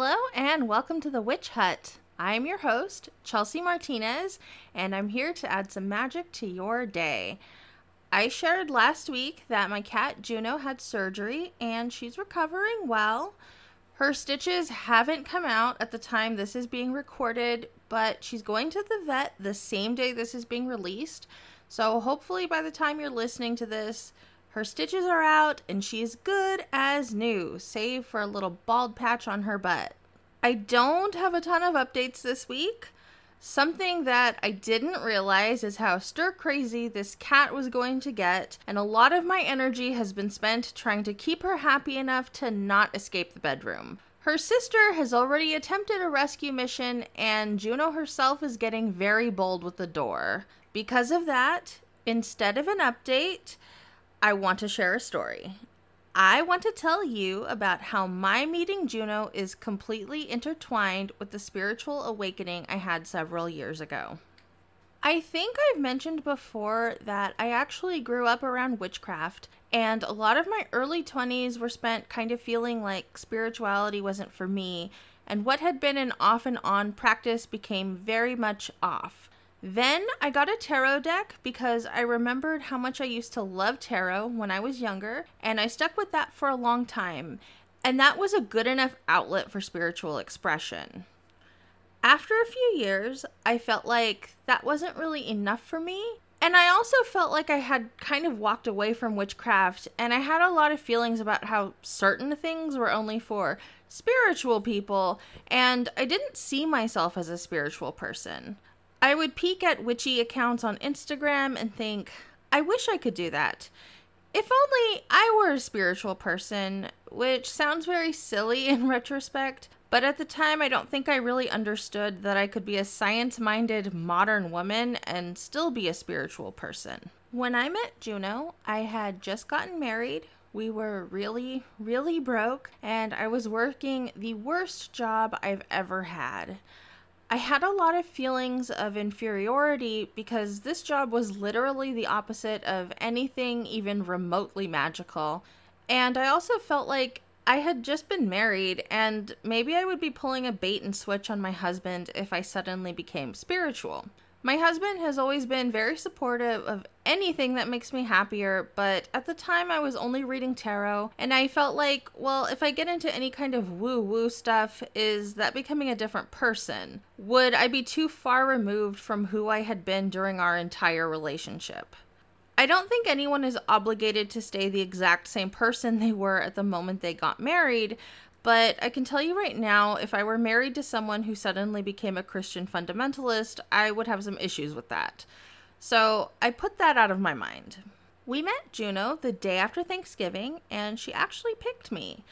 Hello, and welcome to the Witch Hut. I'm your host, Chelsea Martinez, and I'm here to add some magic to your day. I shared last week that my cat Juno had surgery and she's recovering well. Her stitches haven't come out at the time this is being recorded, but she's going to the vet the same day this is being released. So hopefully, by the time you're listening to this, her stitches are out and she's good as new, save for a little bald patch on her butt. I don't have a ton of updates this week. Something that I didn't realize is how stir crazy this cat was going to get, and a lot of my energy has been spent trying to keep her happy enough to not escape the bedroom. Her sister has already attempted a rescue mission, and Juno herself is getting very bold with the door. Because of that, instead of an update, I want to share a story. I want to tell you about how my meeting Juno is completely intertwined with the spiritual awakening I had several years ago. I think I've mentioned before that I actually grew up around witchcraft, and a lot of my early 20s were spent kind of feeling like spirituality wasn't for me, and what had been an off and on practice became very much off. Then I got a tarot deck because I remembered how much I used to love tarot when I was younger, and I stuck with that for a long time. And that was a good enough outlet for spiritual expression. After a few years, I felt like that wasn't really enough for me. And I also felt like I had kind of walked away from witchcraft, and I had a lot of feelings about how certain things were only for spiritual people, and I didn't see myself as a spiritual person. I would peek at witchy accounts on Instagram and think, I wish I could do that. If only I were a spiritual person, which sounds very silly in retrospect, but at the time I don't think I really understood that I could be a science minded modern woman and still be a spiritual person. When I met Juno, I had just gotten married. We were really, really broke, and I was working the worst job I've ever had. I had a lot of feelings of inferiority because this job was literally the opposite of anything even remotely magical. And I also felt like I had just been married, and maybe I would be pulling a bait and switch on my husband if I suddenly became spiritual. My husband has always been very supportive of anything that makes me happier, but at the time I was only reading tarot, and I felt like, well, if I get into any kind of woo woo stuff, is that becoming a different person? Would I be too far removed from who I had been during our entire relationship? I don't think anyone is obligated to stay the exact same person they were at the moment they got married, but I can tell you right now, if I were married to someone who suddenly became a Christian fundamentalist, I would have some issues with that. So I put that out of my mind. We met Juno the day after Thanksgiving, and she actually picked me.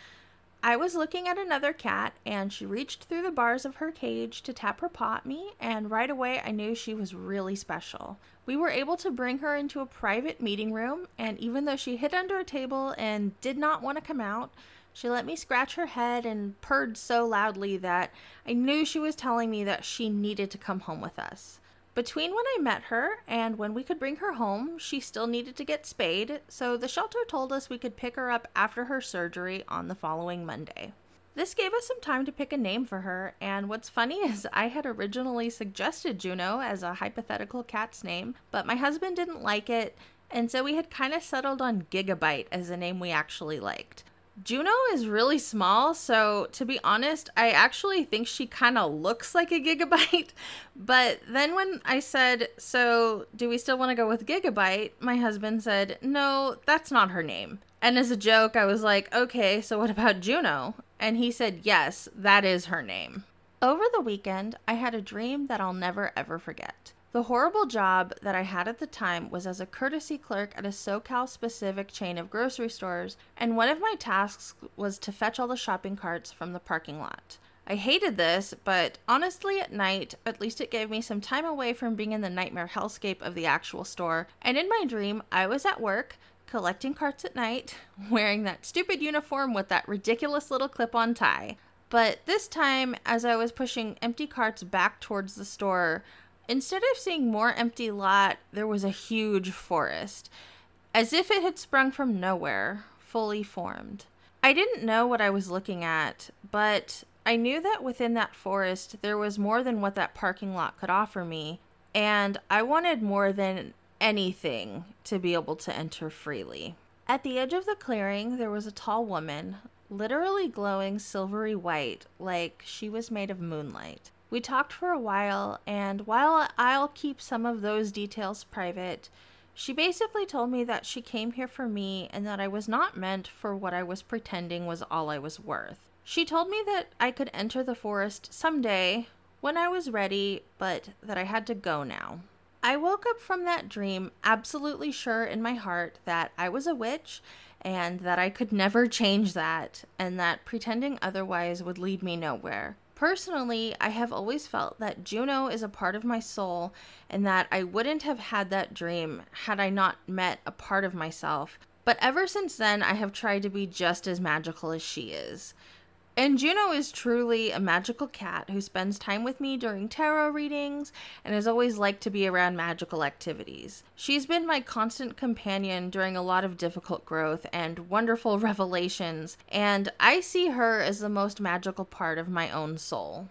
I was looking at another cat, and she reached through the bars of her cage to tap her paw at me, and right away I knew she was really special. We were able to bring her into a private meeting room, and even though she hid under a table and did not want to come out, she let me scratch her head and purred so loudly that I knew she was telling me that she needed to come home with us. Between when I met her and when we could bring her home, she still needed to get spayed, so the shelter told us we could pick her up after her surgery on the following Monday. This gave us some time to pick a name for her, and what's funny is I had originally suggested Juno as a hypothetical cat's name, but my husband didn't like it, and so we had kind of settled on Gigabyte as a name we actually liked. Juno is really small, so to be honest, I actually think she kind of looks like a gigabyte. But then when I said, So, do we still want to go with Gigabyte? My husband said, No, that's not her name. And as a joke, I was like, Okay, so what about Juno? And he said, Yes, that is her name. Over the weekend, I had a dream that I'll never ever forget. The horrible job that I had at the time was as a courtesy clerk at a SoCal specific chain of grocery stores, and one of my tasks was to fetch all the shopping carts from the parking lot. I hated this, but honestly, at night, at least it gave me some time away from being in the nightmare hellscape of the actual store. And in my dream, I was at work, collecting carts at night, wearing that stupid uniform with that ridiculous little clip on tie. But this time, as I was pushing empty carts back towards the store, Instead of seeing more empty lot, there was a huge forest, as if it had sprung from nowhere, fully formed. I didn't know what I was looking at, but I knew that within that forest there was more than what that parking lot could offer me, and I wanted more than anything to be able to enter freely. At the edge of the clearing, there was a tall woman, literally glowing silvery white, like she was made of moonlight. We talked for a while, and while I'll keep some of those details private, she basically told me that she came here for me and that I was not meant for what I was pretending was all I was worth. She told me that I could enter the forest someday when I was ready, but that I had to go now. I woke up from that dream absolutely sure in my heart that I was a witch and that I could never change that, and that pretending otherwise would lead me nowhere. Personally, I have always felt that Juno is a part of my soul and that I wouldn't have had that dream had I not met a part of myself. But ever since then, I have tried to be just as magical as she is. And Juno is truly a magical cat who spends time with me during tarot readings and has always liked to be around magical activities. She's been my constant companion during a lot of difficult growth and wonderful revelations, and I see her as the most magical part of my own soul.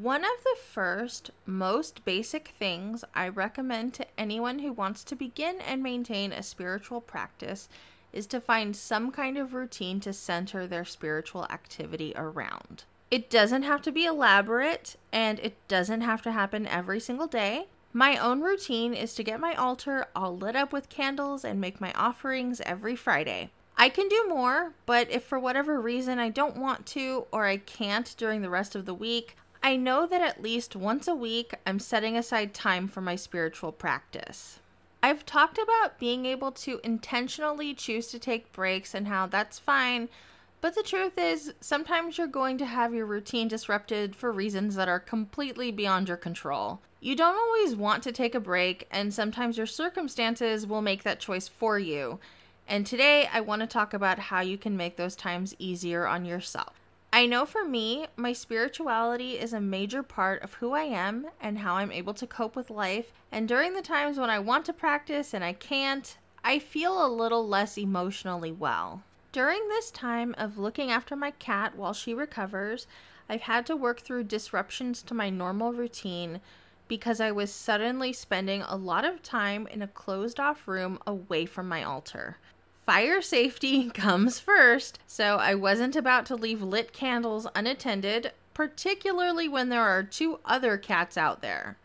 One of the first, most basic things I recommend to anyone who wants to begin and maintain a spiritual practice is to find some kind of routine to center their spiritual activity around. It doesn't have to be elaborate and it doesn't have to happen every single day. My own routine is to get my altar all lit up with candles and make my offerings every Friday. I can do more, but if for whatever reason I don't want to or I can't during the rest of the week, I know that at least once a week I'm setting aside time for my spiritual practice. I've talked about being able to intentionally choose to take breaks and how that's fine, but the truth is, sometimes you're going to have your routine disrupted for reasons that are completely beyond your control. You don't always want to take a break, and sometimes your circumstances will make that choice for you. And today, I want to talk about how you can make those times easier on yourself. I know for me, my spirituality is a major part of who I am and how I'm able to cope with life. And during the times when I want to practice and I can't, I feel a little less emotionally well. During this time of looking after my cat while she recovers, I've had to work through disruptions to my normal routine because I was suddenly spending a lot of time in a closed off room away from my altar fire safety comes first, so I wasn't about to leave lit candles unattended, particularly when there are two other cats out there.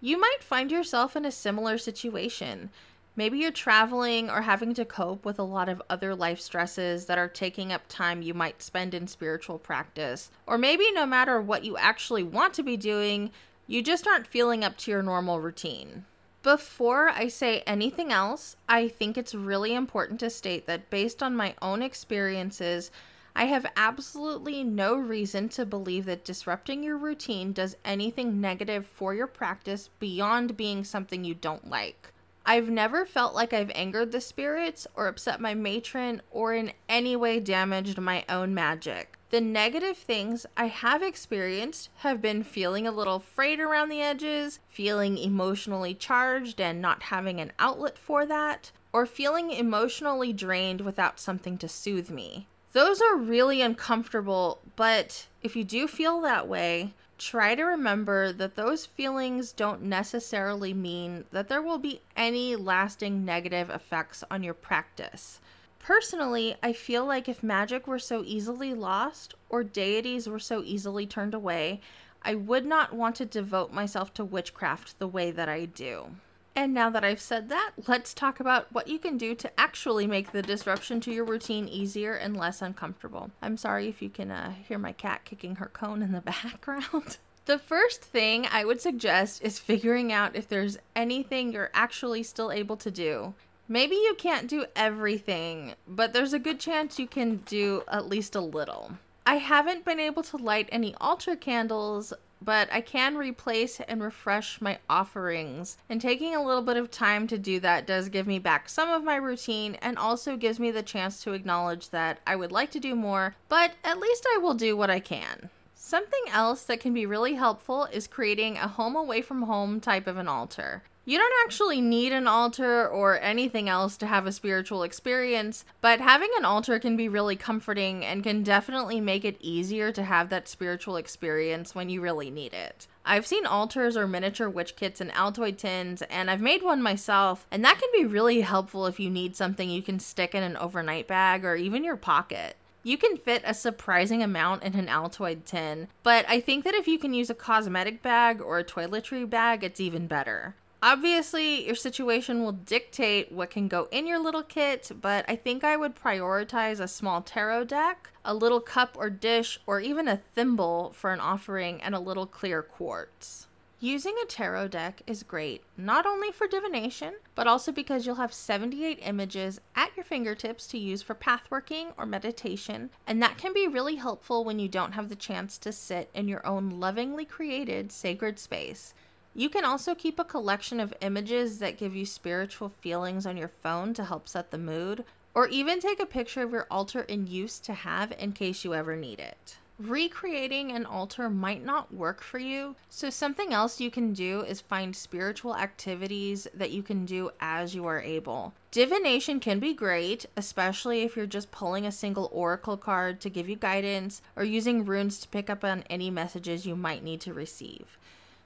You might find yourself in a similar situation. Maybe you're traveling or having to cope with a lot of other life stresses that are taking up time you might spend in spiritual practice. Or maybe no matter what you actually want to be doing, you just aren't feeling up to your normal routine. Before I say anything else, I think it's really important to state that based on my own experiences, I have absolutely no reason to believe that disrupting your routine does anything negative for your practice beyond being something you don't like. I've never felt like I've angered the spirits or upset my matron or in any way damaged my own magic. The negative things I have experienced have been feeling a little frayed around the edges, feeling emotionally charged and not having an outlet for that, or feeling emotionally drained without something to soothe me. Those are really uncomfortable, but if you do feel that way, try to remember that those feelings don't necessarily mean that there will be any lasting negative effects on your practice. Personally, I feel like if magic were so easily lost or deities were so easily turned away, I would not want to devote myself to witchcraft the way that I do. And now that I've said that, let's talk about what you can do to actually make the disruption to your routine easier and less uncomfortable. I'm sorry if you can uh, hear my cat kicking her cone in the background. the first thing I would suggest is figuring out if there's anything you're actually still able to do. Maybe you can't do everything, but there's a good chance you can do at least a little. I haven't been able to light any altar candles, but I can replace and refresh my offerings. And taking a little bit of time to do that does give me back some of my routine and also gives me the chance to acknowledge that I would like to do more, but at least I will do what I can. Something else that can be really helpful is creating a home away from home type of an altar. You don't actually need an altar or anything else to have a spiritual experience, but having an altar can be really comforting and can definitely make it easier to have that spiritual experience when you really need it. I've seen altars or miniature witch kits in Altoid tins, and I've made one myself, and that can be really helpful if you need something you can stick in an overnight bag or even your pocket. You can fit a surprising amount in an Altoid tin, but I think that if you can use a cosmetic bag or a toiletry bag, it's even better. Obviously, your situation will dictate what can go in your little kit, but I think I would prioritize a small tarot deck, a little cup or dish, or even a thimble for an offering, and a little clear quartz. Using a tarot deck is great, not only for divination, but also because you'll have 78 images at your fingertips to use for pathworking or meditation, and that can be really helpful when you don't have the chance to sit in your own lovingly created sacred space you can also keep a collection of images that give you spiritual feelings on your phone to help set the mood, or even take a picture of your altar in use to have in case you ever need it. Recreating an altar might not work for you, so something else you can do is find spiritual activities that you can do as you are able. Divination can be great, especially if you're just pulling a single oracle card to give you guidance or using runes to pick up on any messages you might need to receive.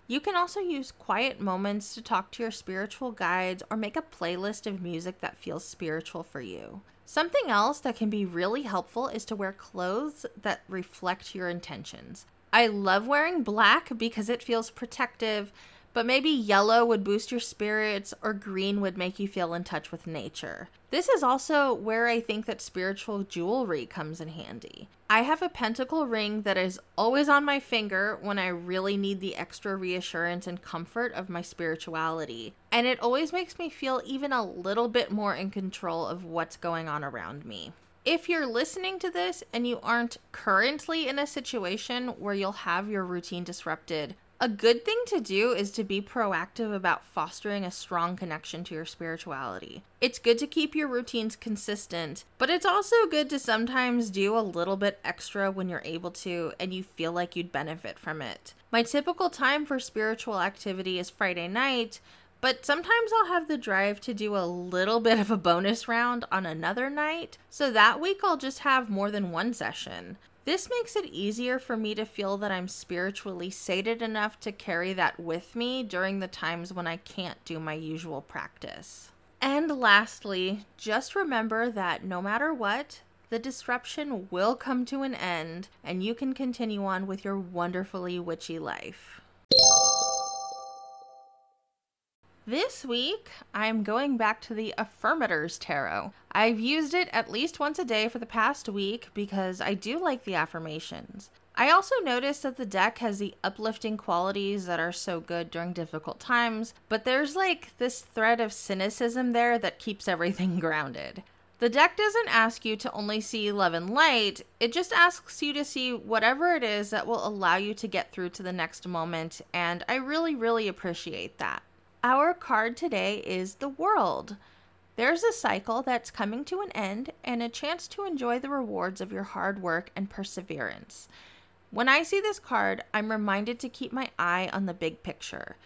You can also use quiet moments to talk to your spiritual guides or make a playlist of music that feels spiritual for you. Something else that can be really helpful is to wear clothes that reflect your intentions. I love wearing black because it feels protective but maybe yellow would boost your spirits or green would make you feel in touch with nature. This is also where I think that spiritual jewelry comes in handy. I have a pentacle ring that is always on my finger when I really need the extra reassurance and comfort of my spirituality, and it always makes me feel even a little bit more in control of what's going on around me if you're listening to this and you aren't currently in a situation where you'll have your routine disrupted, a good thing to do is to be proactive about fostering a strong connection to your spirituality. It's good to keep your routines consistent, but it's also good to sometimes do a little bit extra when you're able to and you feel like you'd benefit from it. My typical time for spiritual activity is Friday night, but sometimes I'll have the drive to do a little bit of a bonus round on another night, so that week I'll just have more than one session. This makes it easier for me to feel that I'm spiritually sated enough to carry that with me during the times when I can't do my usual practice. And lastly, just remember that no matter what, the disruption will come to an end and you can continue on with your wonderfully witchy life. This week, I'm going back to the Affirmators Tarot. I've used it at least once a day for the past week because I do like the affirmations. I also noticed that the deck has the uplifting qualities that are so good during difficult times, but there's like this thread of cynicism there that keeps everything grounded. The deck doesn't ask you to only see love and light, it just asks you to see whatever it is that will allow you to get through to the next moment, and I really, really appreciate that. Our card today is the world. There's a cycle that's coming to an end and a chance to enjoy the rewards of your hard work and perseverance. When I see this card, I'm reminded to keep my eye on the big picture.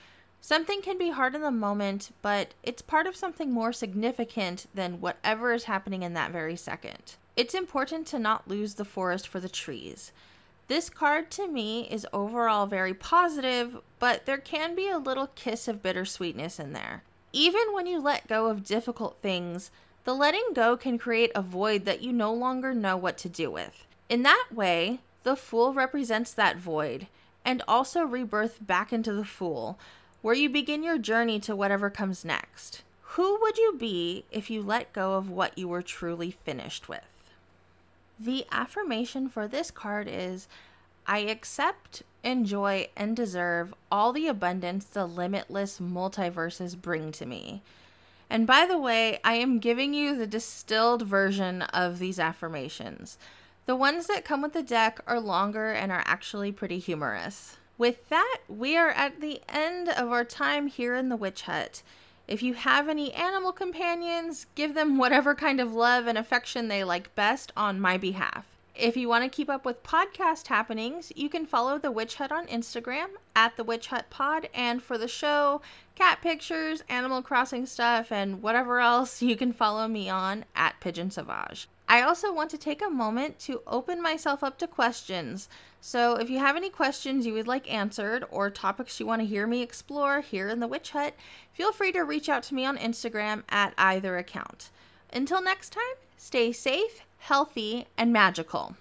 Something can be hard in the moment, but it's part of something more significant than whatever is happening in that very second. It's important to not lose the forest for the trees. This card to me is overall very positive, but there can be a little kiss of bittersweetness in there. Even when you let go of difficult things, the letting go can create a void that you no longer know what to do with. In that way, the Fool represents that void, and also rebirth back into the Fool, where you begin your journey to whatever comes next. Who would you be if you let go of what you were truly finished with? The affirmation for this card is I accept, enjoy, and deserve all the abundance the limitless multiverses bring to me. And by the way, I am giving you the distilled version of these affirmations. The ones that come with the deck are longer and are actually pretty humorous. With that, we are at the end of our time here in the Witch Hut. If you have any animal companions, give them whatever kind of love and affection they like best on my behalf. If you want to keep up with podcast happenings, you can follow The Witch Hut on Instagram at The Witch Hut Pod. And for the show, cat pictures, Animal Crossing stuff, and whatever else, you can follow me on at Pigeon Sauvage. I also want to take a moment to open myself up to questions. So if you have any questions you would like answered or topics you want to hear me explore here in the Witch Hut, feel free to reach out to me on Instagram at either account. Until next time, stay safe, healthy, and magical.